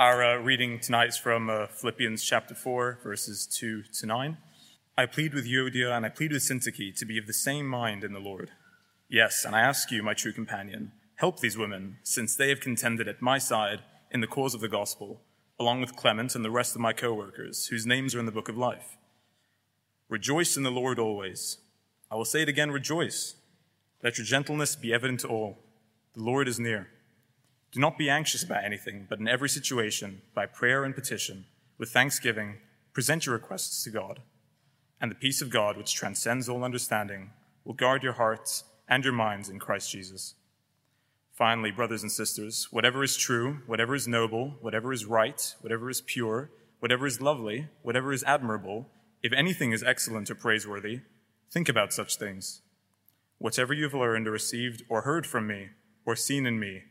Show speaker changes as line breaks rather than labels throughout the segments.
Our uh, reading tonight is from uh, Philippians chapter 4, verses 2 to 9. I plead with Euodia and I plead with Syntyche to be of the same mind in the Lord. Yes, and I ask you, my true companion, help these women, since they have contended at my side in the cause of the gospel, along with Clement and the rest of my co workers, whose names are in the book of life. Rejoice in the Lord always. I will say it again, rejoice. Let your gentleness be evident to all. The Lord is near. Do not be anxious about anything, but in every situation, by prayer and petition, with thanksgiving, present your requests to God. And the peace of God, which transcends all understanding, will guard your hearts and your minds in Christ Jesus. Finally, brothers and sisters, whatever is true, whatever is noble, whatever is right, whatever is pure, whatever is lovely, whatever is admirable, if anything is excellent or praiseworthy, think about such things. Whatever you have learned or received or heard from me or seen in me,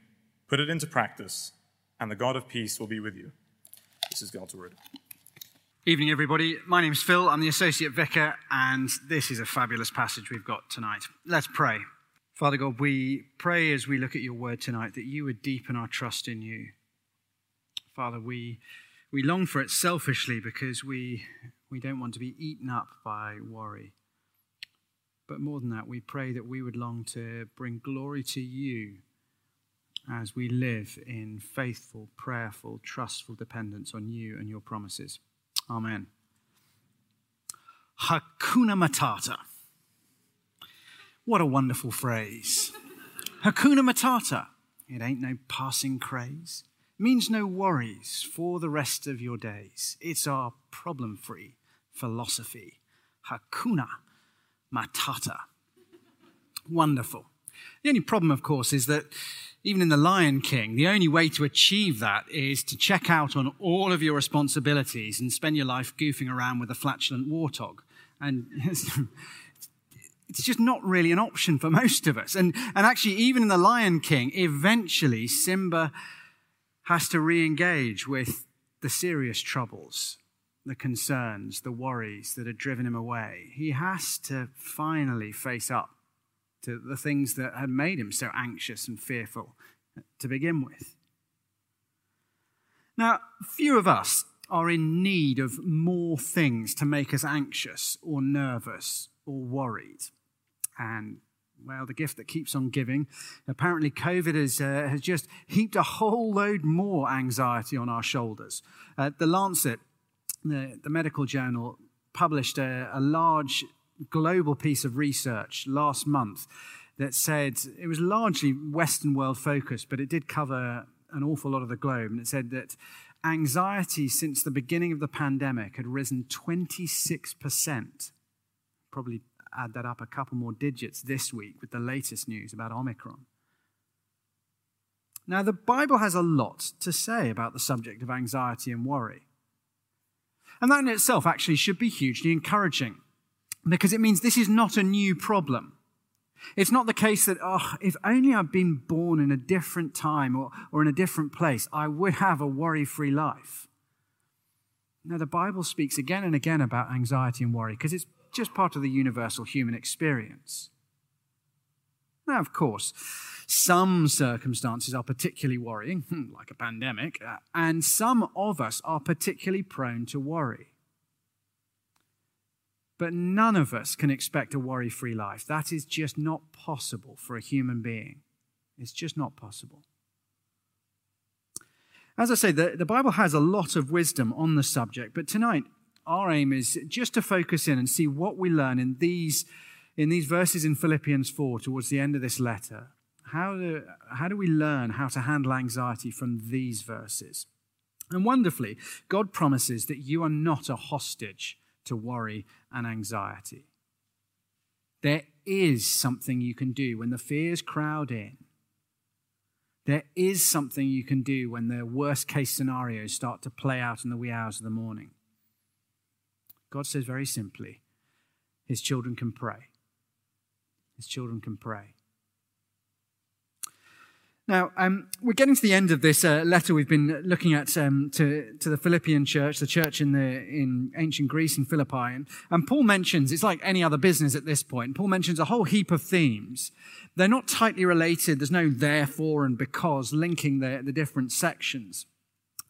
Put it into practice, and the God of peace will be with you. This is God's word.
Evening, everybody. My name's Phil. I'm the Associate Vicar, and this is a fabulous passage we've got tonight. Let's pray. Father God, we pray as we look at your word tonight that you would deepen our trust in you. Father, we, we long for it selfishly because we, we don't want to be eaten up by worry. But more than that, we pray that we would long to bring glory to you as we live in faithful, prayerful, trustful dependence on you and your promises. Amen. Hakuna Matata. What a wonderful phrase. Hakuna Matata. It ain't no passing craze. It means no worries for the rest of your days. It's our problem free philosophy. Hakuna Matata. Wonderful. The only problem, of course, is that even in The Lion King, the only way to achieve that is to check out on all of your responsibilities and spend your life goofing around with a flatulent warthog. And it's just not really an option for most of us. And, and actually, even in The Lion King, eventually Simba has to re engage with the serious troubles, the concerns, the worries that had driven him away. He has to finally face up to the things that had made him so anxious and fearful to begin with. Now, few of us are in need of more things to make us anxious or nervous or worried. And well, the gift that keeps on giving. Apparently, COVID has, uh, has just heaped a whole load more anxiety on our shoulders. Uh, the Lancet, the, the medical journal, published a, a large global piece of research last month that said it was largely Western world focused, but it did cover an awful lot of the globe. And it said that anxiety since the beginning of the pandemic had risen 26%. Probably add that up a couple more digits this week with the latest news about Omicron. Now, the Bible has a lot to say about the subject of anxiety and worry. And that in itself actually should be hugely encouraging because it means this is not a new problem. It's not the case that, oh, if only I'd been born in a different time or, or in a different place, I would have a worry free life. Now, the Bible speaks again and again about anxiety and worry because it's just part of the universal human experience. Now, of course, some circumstances are particularly worrying, like a pandemic, uh, and some of us are particularly prone to worry. But none of us can expect a worry free life. That is just not possible for a human being. It's just not possible. As I say, the, the Bible has a lot of wisdom on the subject, but tonight our aim is just to focus in and see what we learn in these, in these verses in Philippians 4 towards the end of this letter. How do, how do we learn how to handle anxiety from these verses? And wonderfully, God promises that you are not a hostage to worry and anxiety. There is something you can do when the fears crowd in. There is something you can do when the worst case scenarios start to play out in the wee hours of the morning. God says very simply, His children can pray. His children can pray. Now, um, we're getting to the end of this uh, letter we've been looking at um, to, to the Philippian church, the church in, the, in ancient Greece in Philippi. And, and Paul mentions, it's like any other business at this point, Paul mentions a whole heap of themes. They're not tightly related. There's no therefore and because linking the, the different sections.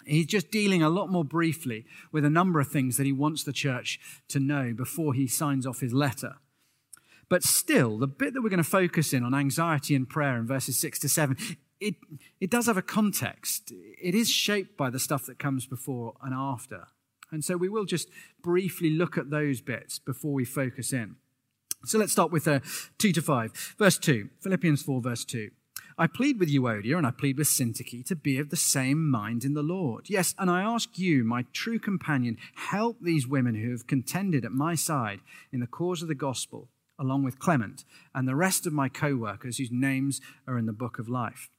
He's just dealing a lot more briefly with a number of things that he wants the church to know before he signs off his letter. But still, the bit that we're going to focus in on anxiety and prayer in verses 6 to 7, it, it does have a context. It is shaped by the stuff that comes before and after. And so we will just briefly look at those bits before we focus in. So let's start with uh, 2 to 5. Verse 2, Philippians 4, verse 2. I plead with Euodia and I plead with Syntyche to be of the same mind in the Lord. Yes, and I ask you, my true companion, help these women who have contended at my side in the cause of the gospel, along with Clement and the rest of my co workers whose names are in the book of life.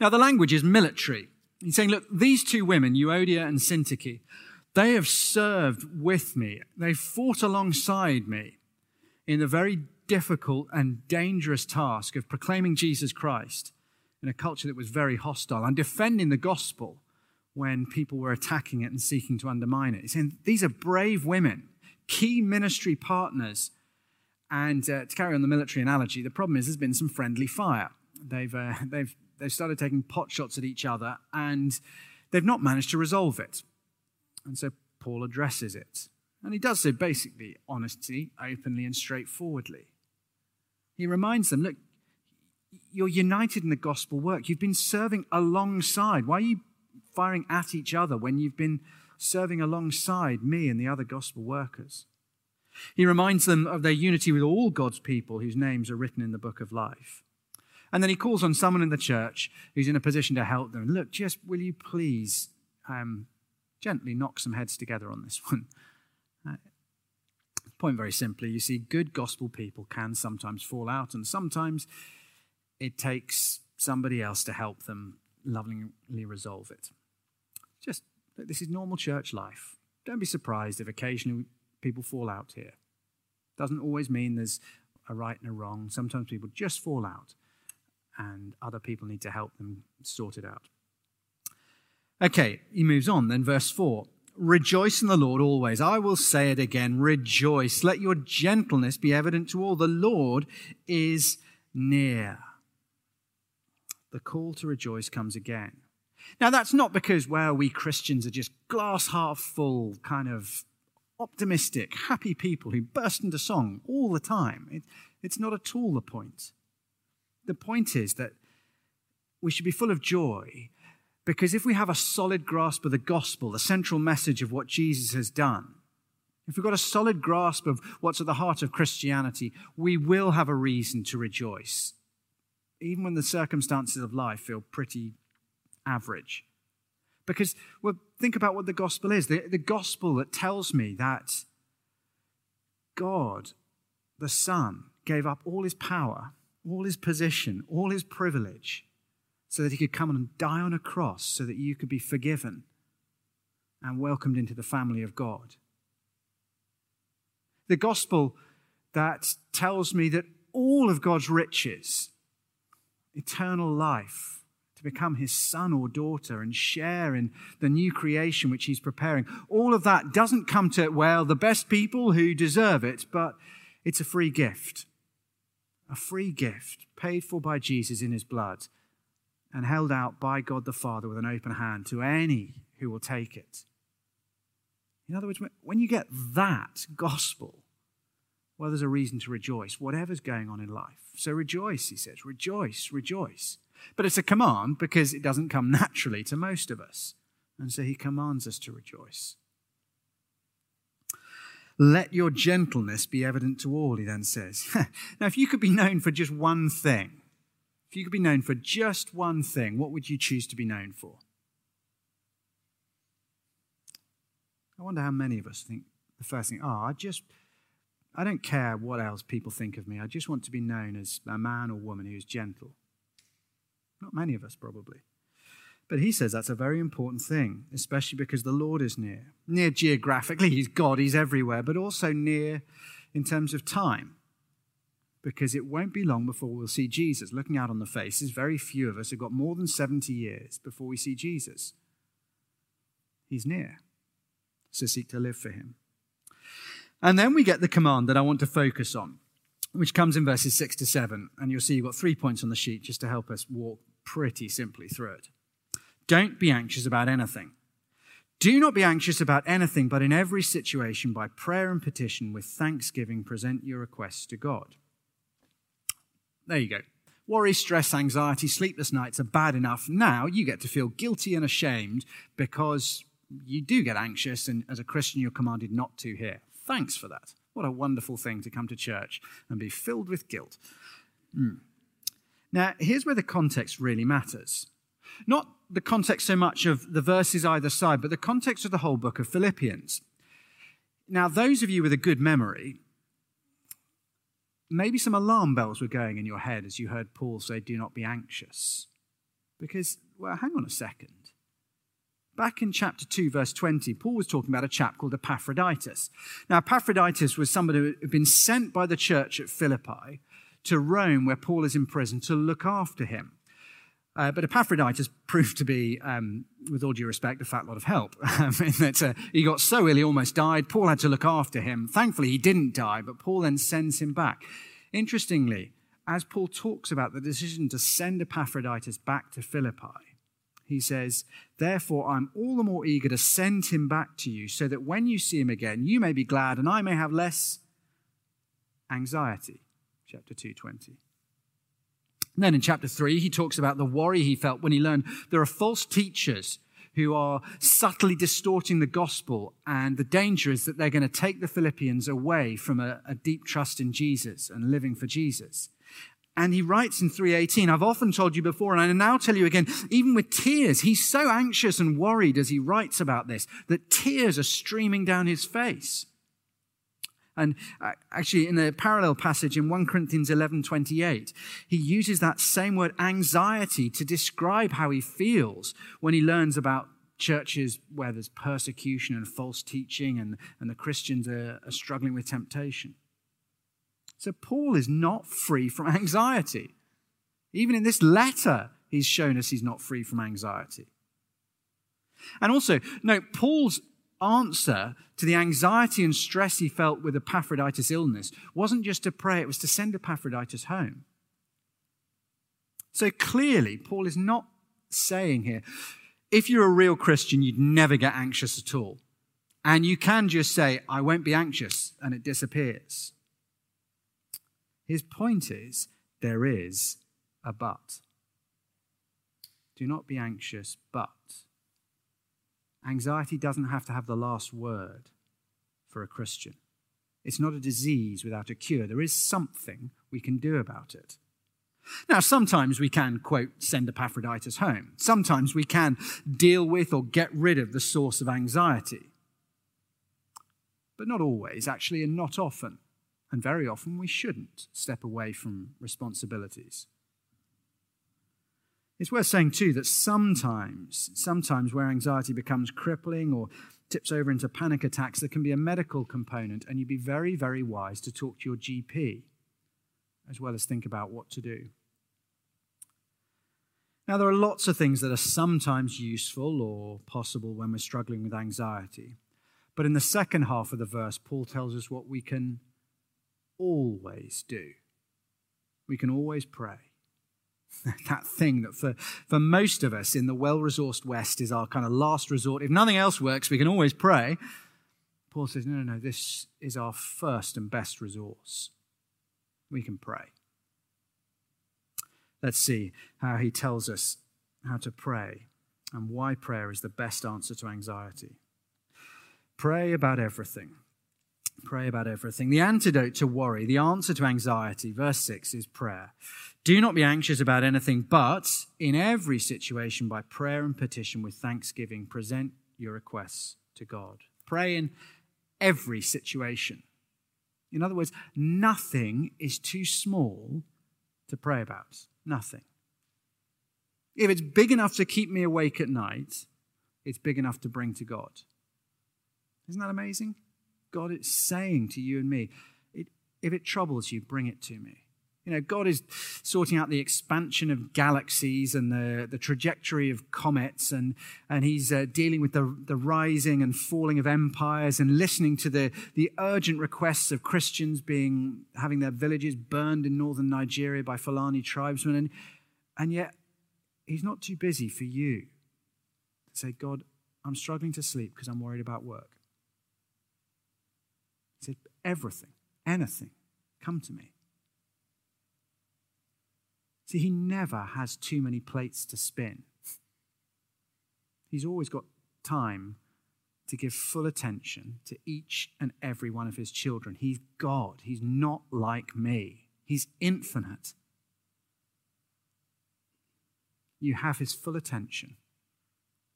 Now, the language is military. He's saying, look, these two women, Euodia and Syntyche, they have served with me. They've fought alongside me in the very difficult and dangerous task of proclaiming Jesus Christ in a culture that was very hostile and defending the gospel when people were attacking it and seeking to undermine it. He's saying these are brave women, key ministry partners. And uh, to carry on the military analogy, the problem is there's been some friendly fire. They've, uh, they've, they've started taking pot shots at each other and they've not managed to resolve it. And so Paul addresses it. And he does so basically honestly, openly, and straightforwardly. He reminds them, look, you're united in the gospel work. You've been serving alongside. Why are you firing at each other when you've been serving alongside me and the other gospel workers? He reminds them of their unity with all God's people whose names are written in the book of life. And then he calls on someone in the church who's in a position to help them. Look, just will you please um, gently knock some heads together on this one? Point very simply, you see, good gospel people can sometimes fall out, and sometimes it takes somebody else to help them lovingly resolve it. Just this is normal church life. Don't be surprised if occasionally people fall out here. Doesn't always mean there's a right and a wrong. Sometimes people just fall out, and other people need to help them sort it out. Okay, he moves on then, verse 4. Rejoice in the Lord always. I will say it again. Rejoice. Let your gentleness be evident to all. The Lord is near. The call to rejoice comes again. Now, that's not because, well, we Christians are just glass half full, kind of optimistic, happy people who burst into song all the time. It, it's not at all the point. The point is that we should be full of joy because if we have a solid grasp of the gospel, the central message of what Jesus has done, if we've got a solid grasp of what's at the heart of Christianity, we will have a reason to rejoice, even when the circumstances of life feel pretty average. Because, well, think about what the gospel is the, the gospel that tells me that God, the Son, gave up all his power, all his position, all his privilege so that he could come and die on a cross so that you could be forgiven and welcomed into the family of God. The gospel that tells me that all of God's riches, eternal life, to become his son or daughter and share in the new creation which he's preparing, all of that doesn't come to, well, the best people who deserve it, but it's a free gift. A free gift paid for by Jesus in his blood and held out by God the Father with an open hand to any who will take it. In other words, when you get that gospel, well, there's a reason to rejoice, whatever's going on in life. So rejoice, he says. Rejoice, rejoice. But it's a command because it doesn't come naturally to most of us. And so he commands us to rejoice. Let your gentleness be evident to all, he then says. now, if you could be known for just one thing, if you could be known for just one thing, what would you choose to be known for? I wonder how many of us think the first thing, oh, I just, I don't care what else people think of me. I just want to be known as a man or woman who is gentle. Not many of us, probably. But he says that's a very important thing, especially because the Lord is near. Near geographically, he's God, he's everywhere, but also near in terms of time because it won't be long before we'll see Jesus. Looking out on the faces, very few of us have got more than 70 years before we see Jesus. He's near. So seek to live for him. And then we get the command that I want to focus on, which comes in verses 6 to 7. And you'll see you've got three points on the sheet just to help us walk pretty simply through it. Don't be anxious about anything. Do not be anxious about anything, but in every situation, by prayer and petition, with thanksgiving, present your requests to God. There you go. Worry, stress, anxiety, sleepless nights are bad enough. Now you get to feel guilty and ashamed because you do get anxious, and as a Christian, you're commanded not to here. Thanks for that. What a wonderful thing to come to church and be filled with guilt. Mm. Now, here's where the context really matters. Not the context so much of the verses either side, but the context of the whole book of Philippians. Now, those of you with a good memory, maybe some alarm bells were going in your head as you heard Paul say, Do not be anxious. Because, well, hang on a second. Back in chapter 2, verse 20, Paul was talking about a chap called Epaphroditus. Now, Epaphroditus was somebody who had been sent by the church at Philippi to Rome, where Paul is in prison, to look after him. Uh, but Epaphroditus proved to be, um, with all due respect, a fat lot of help. in that uh, he got so ill he almost died. Paul had to look after him. Thankfully, he didn't die, but Paul then sends him back. Interestingly, as Paul talks about the decision to send Epaphroditus back to Philippi, he says, Therefore, I'm all the more eager to send him back to you, so that when you see him again, you may be glad and I may have less anxiety. Chapter 220. And then in chapter 3, he talks about the worry he felt when he learned there are false teachers who are subtly distorting the gospel, and the danger is that they're going to take the Philippians away from a, a deep trust in Jesus and living for Jesus. And he writes in 318, I've often told you before, and I now tell you again, even with tears, he's so anxious and worried as he writes about this that tears are streaming down his face. And uh, actually, in a parallel passage in 1 Corinthians 11 28, he uses that same word anxiety to describe how he feels when he learns about churches where there's persecution and false teaching and, and the Christians are, are struggling with temptation. So, Paul is not free from anxiety. Even in this letter, he's shown us he's not free from anxiety. And also, note, Paul's answer to the anxiety and stress he felt with Epaphroditus' illness wasn't just to pray, it was to send Epaphroditus home. So clearly, Paul is not saying here, if you're a real Christian, you'd never get anxious at all. And you can just say, I won't be anxious, and it disappears. His point is, there is a but. Do not be anxious, but Anxiety doesn't have to have the last word for a Christian. It's not a disease without a cure. There is something we can do about it. Now, sometimes we can, quote, send Epaphroditus home. Sometimes we can deal with or get rid of the source of anxiety. But not always, actually, and not often. And very often we shouldn't step away from responsibilities. It's worth saying, too, that sometimes, sometimes where anxiety becomes crippling or tips over into panic attacks, there can be a medical component, and you'd be very, very wise to talk to your GP as well as think about what to do. Now, there are lots of things that are sometimes useful or possible when we're struggling with anxiety. But in the second half of the verse, Paul tells us what we can always do. We can always pray. that thing that for, for most of us in the well resourced West is our kind of last resort. If nothing else works, we can always pray. Paul says, no, no, no, this is our first and best resource. We can pray. Let's see how he tells us how to pray and why prayer is the best answer to anxiety. Pray about everything. Pray about everything. The antidote to worry, the answer to anxiety, verse 6 is prayer. Do not be anxious about anything, but in every situation, by prayer and petition with thanksgiving, present your requests to God. Pray in every situation. In other words, nothing is too small to pray about. Nothing. If it's big enough to keep me awake at night, it's big enough to bring to God. Isn't that amazing? God is saying to you and me, it, if it troubles you, bring it to me. You know, God is sorting out the expansion of galaxies and the, the trajectory of comets, and, and He's uh, dealing with the, the rising and falling of empires and listening to the, the urgent requests of Christians being having their villages burned in northern Nigeria by Fulani tribesmen. And, and yet, He's not too busy for you to Say, God, I'm struggling to sleep because I'm worried about work. He said, everything, anything, come to me. See, he never has too many plates to spin. He's always got time to give full attention to each and every one of his children. He's God. He's not like me, he's infinite. You have his full attention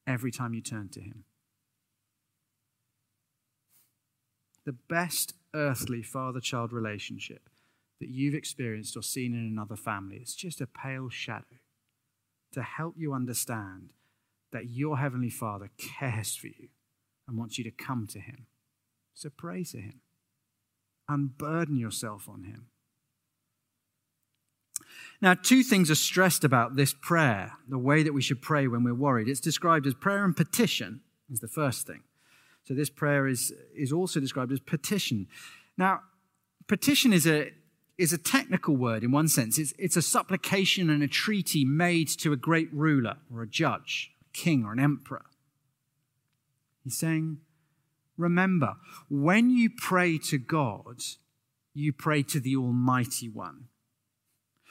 every time you turn to him. The best earthly father child relationship that you've experienced or seen in another family is just a pale shadow to help you understand that your Heavenly Father cares for you and wants you to come to Him. So pray to Him. Unburden yourself on Him. Now, two things are stressed about this prayer, the way that we should pray when we're worried. It's described as prayer and petition, is the first thing. So, this prayer is, is also described as petition. Now, petition is a, is a technical word in one sense. It's, it's a supplication and a treaty made to a great ruler or a judge a king or an emperor. He's saying, remember, when you pray to God, you pray to the Almighty One.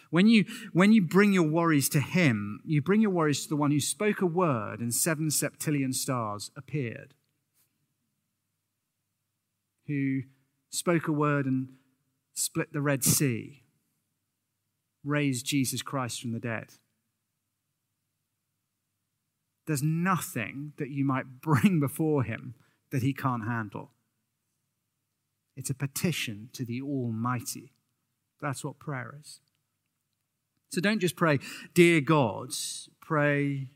When you, when you bring your worries to Him, you bring your worries to the one who spoke a word and seven septillion stars appeared, who spoke a word and split the Red Sea, raised Jesus Christ from the dead. There's nothing that you might bring before him that he can't handle. It's a petition to the Almighty. That's what prayer is. So don't just pray, Dear God, pray,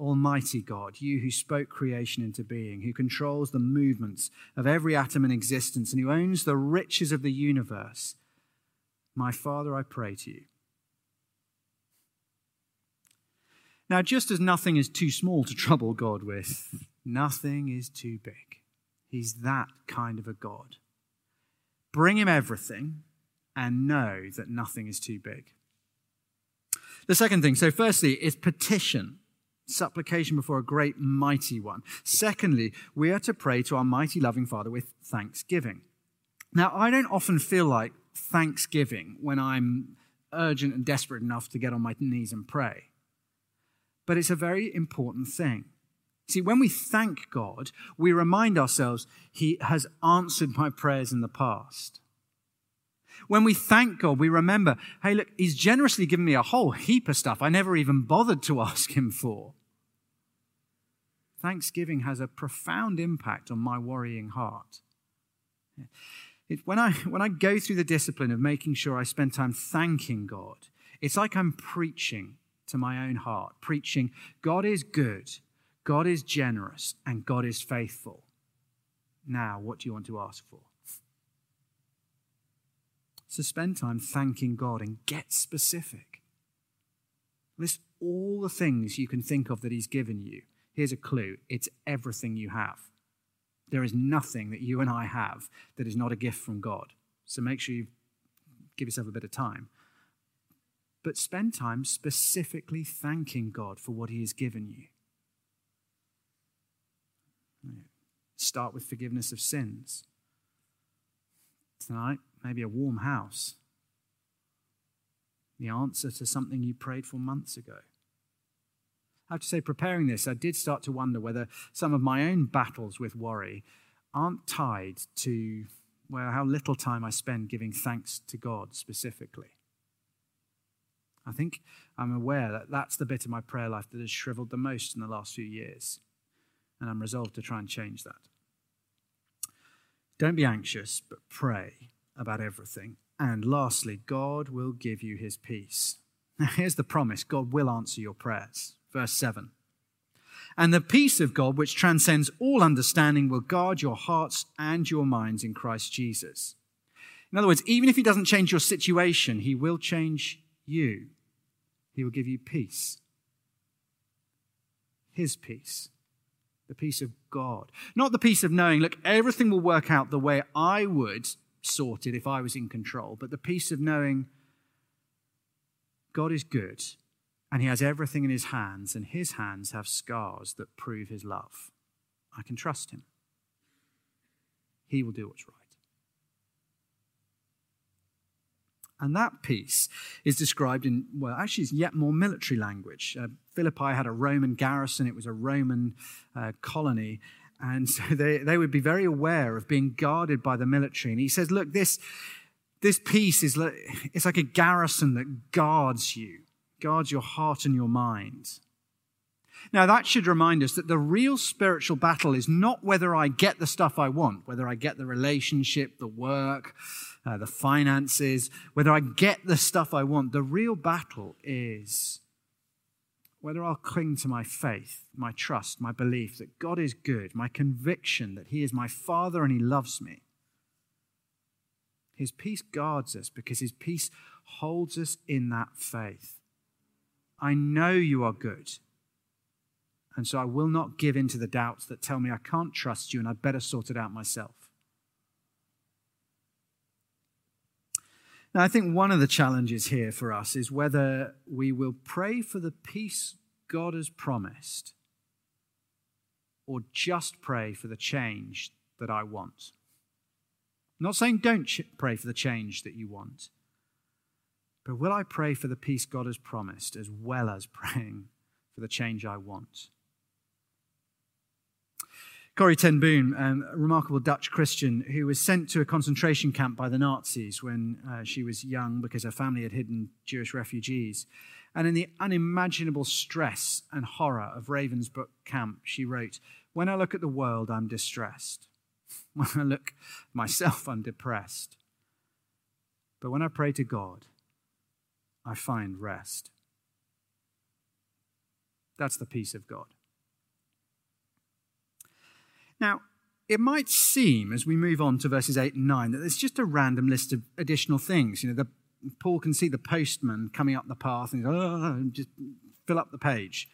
Almighty God, you who spoke creation into being, who controls the movements of every atom in existence, and who owns the riches of the universe. My Father, I pray to you Now, just as nothing is too small to trouble God with, nothing is too big. He's that kind of a God. Bring him everything and know that nothing is too big. The second thing, so firstly, is petition, supplication before a great mighty one. Secondly, we are to pray to our mighty loving Father with thanksgiving. Now, I don't often feel like thanksgiving when I'm urgent and desperate enough to get on my knees and pray but it's a very important thing. See, when we thank God, we remind ourselves He has answered my prayers in the past. When we thank God, we remember, hey, look, He's generously given me a whole heap of stuff I never even bothered to ask Him for. Thanksgiving has a profound impact on my worrying heart. It, when, I, when I go through the discipline of making sure I spend time thanking God, it's like I'm preaching to my own heart, preaching God is good, God is generous, and God is faithful. Now, what do you want to ask for? So spend time thanking God and get specific. List all the things you can think of that He's given you. Here's a clue it's everything you have. There is nothing that you and I have that is not a gift from God. So make sure you give yourself a bit of time but spend time specifically thanking God for what He has given you. Start with forgiveness of sins. Tonight, maybe a warm house. The answer to something you prayed for months ago. I have to say, preparing this, I did start to wonder whether some of my own battles with worry aren't tied to, well, how little time I spend giving thanks to God specifically. I think I'm aware that that's the bit of my prayer life that has shriveled the most in the last few years. And I'm resolved to try and change that. Don't be anxious, but pray about everything. And lastly, God will give you his peace. Now, here's the promise God will answer your prayers. Verse 7. And the peace of God, which transcends all understanding, will guard your hearts and your minds in Christ Jesus. In other words, even if he doesn't change your situation, he will change you. He will give you peace. His peace. The peace of God. Not the peace of knowing, look, everything will work out the way I would sort it if I was in control, but the peace of knowing God is good and he has everything in his hands, and his hands have scars that prove his love. I can trust him. He will do what's right. And that peace is described in, well, actually, it's yet more military language. Uh, Philippi had a Roman garrison, it was a Roman uh, colony. And so they, they would be very aware of being guarded by the military. And he says, look, this, this peace is like, it's like a garrison that guards you, guards your heart and your mind. Now, that should remind us that the real spiritual battle is not whether I get the stuff I want, whether I get the relationship, the work, uh, the finances, whether I get the stuff I want. The real battle is whether I'll cling to my faith, my trust, my belief that God is good, my conviction that He is my Father and He loves me. His peace guards us because His peace holds us in that faith. I know you are good. And so I will not give in to the doubts that tell me I can't trust you and I'd better sort it out myself. Now, I think one of the challenges here for us is whether we will pray for the peace God has promised or just pray for the change that I want. I'm not saying don't pray for the change that you want, but will I pray for the peace God has promised as well as praying for the change I want? Corrie ten Boom, um, a remarkable Dutch Christian who was sent to a concentration camp by the Nazis when uh, she was young because her family had hidden Jewish refugees. And in the unimaginable stress and horror of Ravensbrück camp, she wrote, When I look at the world, I'm distressed. When I look myself, I'm depressed. But when I pray to God, I find rest. That's the peace of God. Now, it might seem as we move on to verses 8 and 9 that there's just a random list of additional things. You know, the, Paul can see the postman coming up the path and, oh, just fill up the page.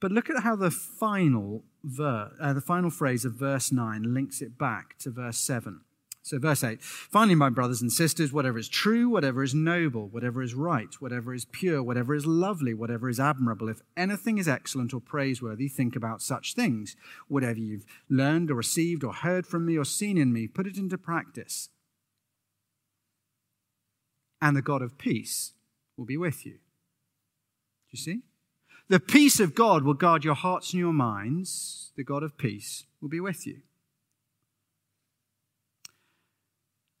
But look at how the final, ver- uh, the final phrase of verse 9 links it back to verse 7. So, verse 8 Finally, my brothers and sisters, whatever is true, whatever is noble, whatever is right, whatever is pure, whatever is lovely, whatever is admirable, if anything is excellent or praiseworthy, think about such things. Whatever you've learned or received or heard from me or seen in me, put it into practice. And the God of peace will be with you. Do you see? The peace of God will guard your hearts and your minds. The God of peace will be with you.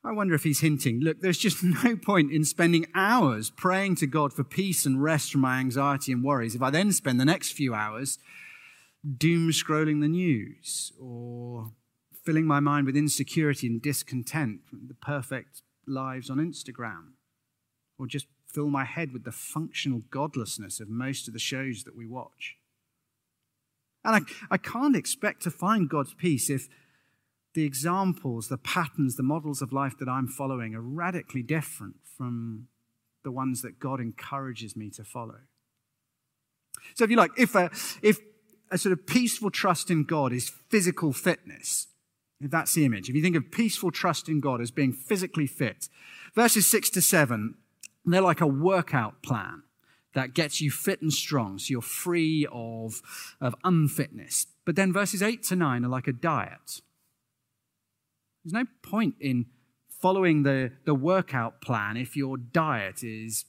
I wonder if he's hinting look, there's just no point in spending hours praying to God for peace and rest from my anxiety and worries if I then spend the next few hours doom scrolling the news or filling my mind with insecurity and discontent from the perfect lives on Instagram or just fill my head with the functional godlessness of most of the shows that we watch. And I, I can't expect to find God's peace if the examples, the patterns, the models of life that I'm following are radically different from the ones that God encourages me to follow. So, if you like, if a, if a sort of peaceful trust in God is physical fitness, if that's the image, if you think of peaceful trust in God as being physically fit, verses 6 to 7, they're like a workout plan that gets you fit and strong, so you're free of, of unfitness. But then verses 8 to 9 are like a diet. There's no point in following the, the workout plan if your diet is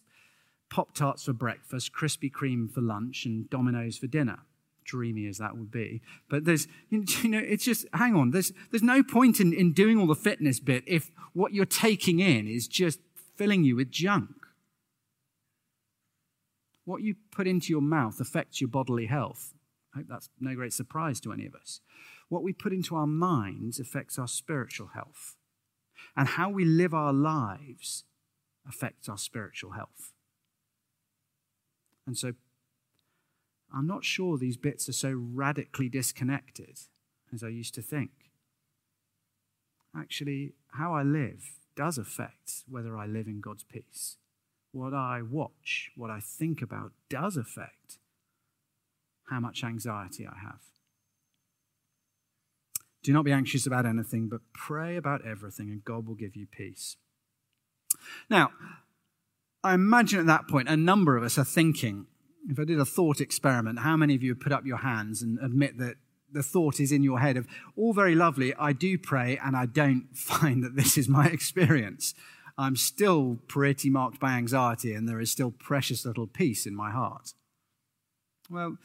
Pop Tarts for breakfast, Krispy Kreme for lunch, and Domino's for dinner. Dreamy as that would be. But there's, you know, it's just, hang on, there's, there's no point in, in doing all the fitness bit if what you're taking in is just filling you with junk. What you put into your mouth affects your bodily health. I hope that's no great surprise to any of us. What we put into our minds affects our spiritual health. And how we live our lives affects our spiritual health. And so I'm not sure these bits are so radically disconnected as I used to think. Actually, how I live does affect whether I live in God's peace. What I watch, what I think about, does affect how much anxiety I have. Do not be anxious about anything, but pray about everything, and God will give you peace. Now, I imagine at that point, a number of us are thinking, if I did a thought experiment, how many of you would put up your hands and admit that the thought is in your head of, all very lovely, I do pray and I don't find that this is my experience. I'm still pretty marked by anxiety and there is still precious little peace in my heart. Well,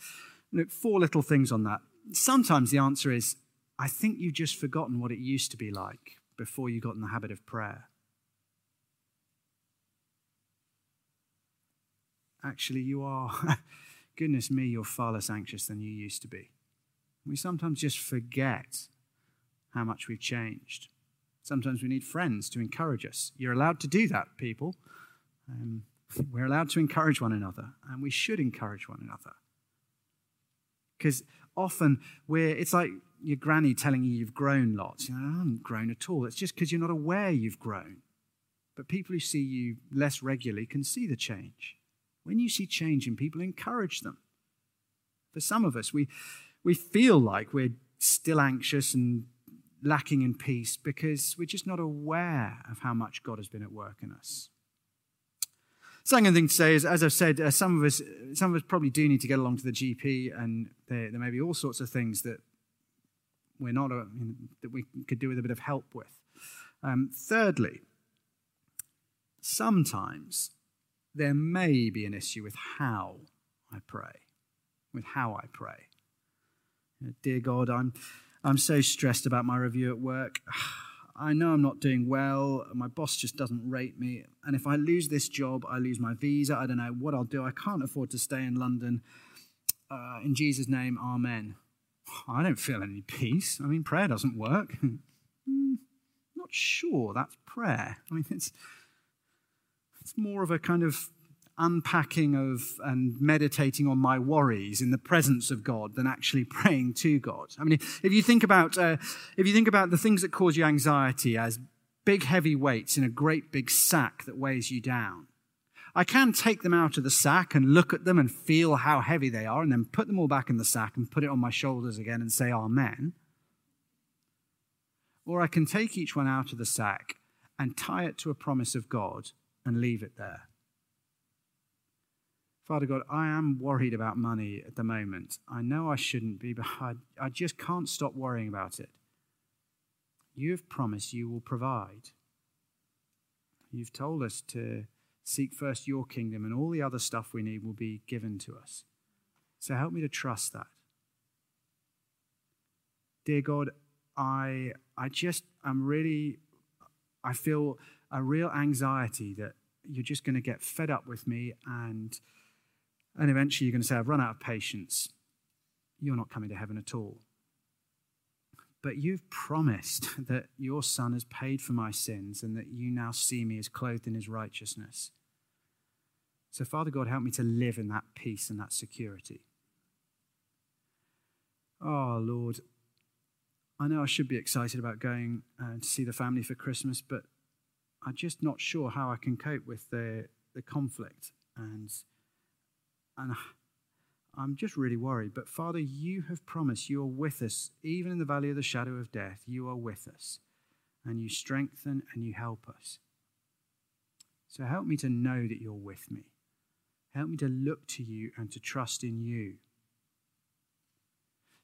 look, four little things on that. Sometimes the answer is, I think you've just forgotten what it used to be like before you got in the habit of prayer. Actually, you are, goodness me, you're far less anxious than you used to be. We sometimes just forget how much we've changed. Sometimes we need friends to encourage us. You're allowed to do that, people. Um, we're allowed to encourage one another, and we should encourage one another. Because often we're, it's like your granny telling you you've grown lots. You know, I haven't grown at all. It's just because you're not aware you've grown. But people who see you less regularly can see the change. When you see change in people, encourage them. For some of us, we, we feel like we're still anxious and lacking in peace because we're just not aware of how much God has been at work in us. Second thing to say is, as I've said, uh, some of us, some of us probably do need to get along to the GP, and there, there may be all sorts of things that we're not uh, that we could do with a bit of help with. Um, thirdly, sometimes there may be an issue with how I pray, with how I pray. Dear God, I'm, I'm so stressed about my review at work. I know I'm not doing well. My boss just doesn't rate me. And if I lose this job, I lose my visa. I don't know what I'll do. I can't afford to stay in London. Uh, in Jesus' name, Amen. I don't feel any peace. I mean, prayer doesn't work. Hmm, not sure that's prayer. I mean, it's, it's more of a kind of unpacking of and meditating on my worries in the presence of God than actually praying to God. I mean, if you think about uh, if you think about the things that cause you anxiety as big heavy weights in a great big sack that weighs you down, I can take them out of the sack and look at them and feel how heavy they are, and then put them all back in the sack and put it on my shoulders again and say Amen. Or I can take each one out of the sack and tie it to a promise of God and leave it there. Father God, I am worried about money at the moment. I know I shouldn't be, but I, just can't stop worrying about it. You have promised you will provide. You've told us to seek first your kingdom, and all the other stuff we need will be given to us. So help me to trust that. Dear God, I, I just, I'm really, I feel a real anxiety that you're just going to get fed up with me and and eventually you're going to say, I've run out of patience. You're not coming to heaven at all. But you've promised that your Son has paid for my sins and that you now see me as clothed in his righteousness. So, Father God, help me to live in that peace and that security. Oh, Lord, I know I should be excited about going uh, to see the family for Christmas, but I'm just not sure how I can cope with the, the conflict and and I'm just really worried. But Father, you have promised you are with us, even in the valley of the shadow of death. You are with us, and you strengthen and you help us. So help me to know that you're with me. Help me to look to you and to trust in you.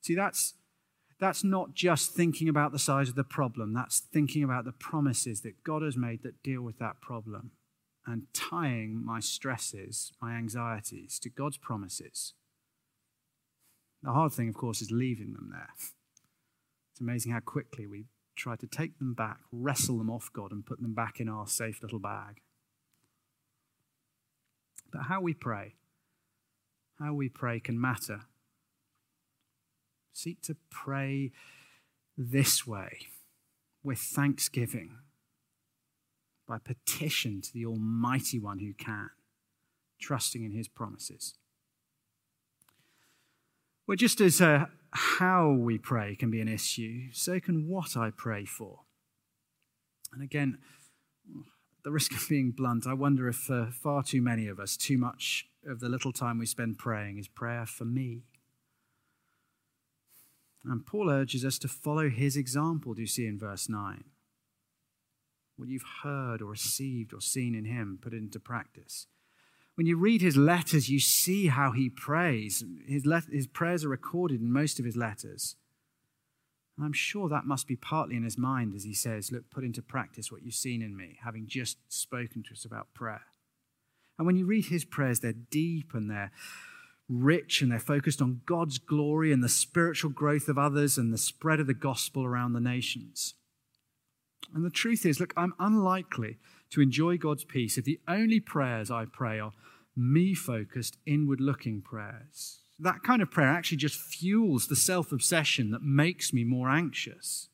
See, that's, that's not just thinking about the size of the problem, that's thinking about the promises that God has made that deal with that problem and tying my stresses, my anxieties to God's promises. The hard thing, of course, is leaving them there. It's amazing how quickly we try to take them back, wrestle them off God, and put them back in our safe little bag. But how we pray, how we pray can matter. Seek to pray this way with thanksgiving by petition to the Almighty One who can, trusting in his promises. Well, just as uh, how we pray can be an issue, so can what I pray for. And again, the risk of being blunt, I wonder if uh, far too many of us, too much of the little time we spend praying is prayer for me. And Paul urges us to follow his example, do you see in verse 9? what you've heard or received or seen in him, put it into practice. When you read his letters, you see how he prays. His, let- his prayers are recorded in most of his letters. And I'm sure that must be partly in his mind as he says, Look, put into practice what you've seen in me, having just spoken to us about prayer. And when you read his prayers, they're deep and they're rich and they're focused on God's glory and the spiritual growth of others and the spread of the gospel around the nations. And the truth is, look, I'm unlikely to enjoy God's peace if the only prayers I pray are me focused, inward looking prayers. That kind of prayer actually just fuels the self obsession that makes me more anxious.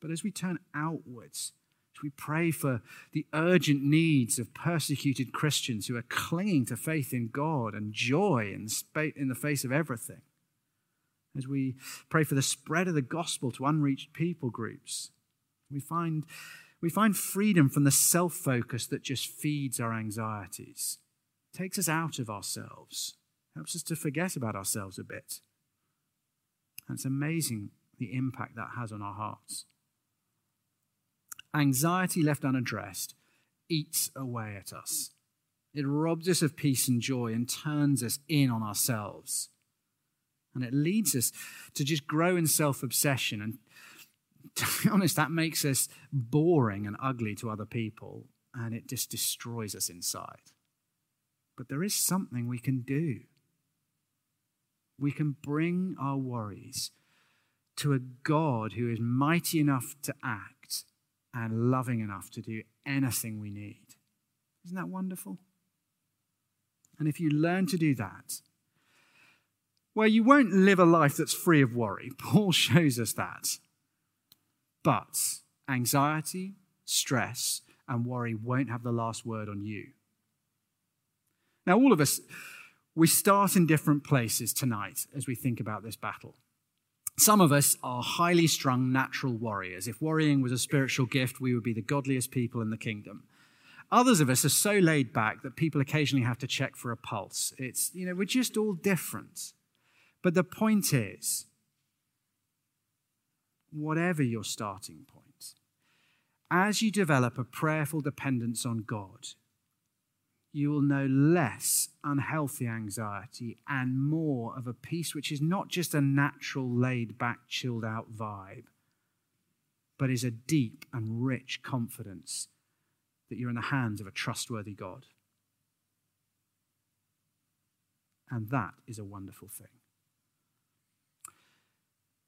But as we turn outwards, as we pray for the urgent needs of persecuted Christians who are clinging to faith in God and joy in the face of everything, as we pray for the spread of the gospel to unreached people groups, we find we find freedom from the self focus that just feeds our anxieties, takes us out of ourselves, helps us to forget about ourselves a bit. And it's amazing the impact that has on our hearts. Anxiety left unaddressed eats away at us. It robs us of peace and joy and turns us in on ourselves. And it leads us to just grow in self obsession and to be honest, that makes us boring and ugly to other people, and it just destroys us inside. But there is something we can do. We can bring our worries to a God who is mighty enough to act and loving enough to do anything we need. Isn't that wonderful? And if you learn to do that, well, you won't live a life that's free of worry. Paul shows us that. But anxiety, stress, and worry won't have the last word on you. Now, all of us, we start in different places tonight as we think about this battle. Some of us are highly strung natural warriors. If worrying was a spiritual gift, we would be the godliest people in the kingdom. Others of us are so laid back that people occasionally have to check for a pulse. It's, you know, we're just all different. But the point is, whatever your starting point, as you develop a prayerful dependence on God, you will know less unhealthy anxiety and more of a peace which is not just a natural, laid back, chilled out vibe, but is a deep and rich confidence that you're in the hands of a trustworthy God. And that is a wonderful thing.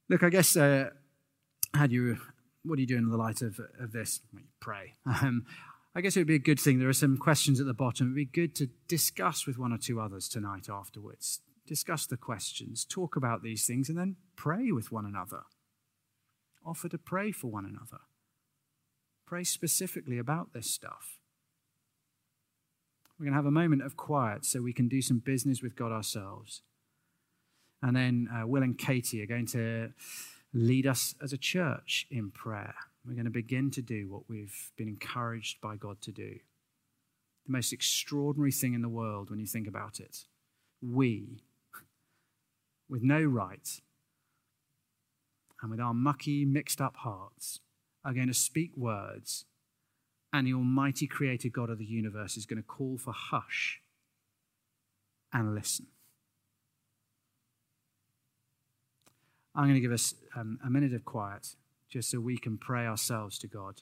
Look, I guess uh, how do you, what do you do in the light of, of this? pray. Um, I guess it would be a good thing. There are some questions at the bottom. It would be good to discuss with one or two others tonight afterwards. Discuss the questions, talk about these things, and then pray with one another. Offer to pray for one another. Pray specifically about this stuff. We're going to have a moment of quiet so we can do some business with God ourselves. And then uh, Will and Katie are going to lead us as a church in prayer. We're going to begin to do what we've been encouraged by God to do. The most extraordinary thing in the world when you think about it. We, with no right, and with our mucky, mixed up hearts, are going to speak words, and the Almighty Creator God of the universe is going to call for hush and listen. I'm going to give us um, a minute of quiet just so we can pray ourselves to God.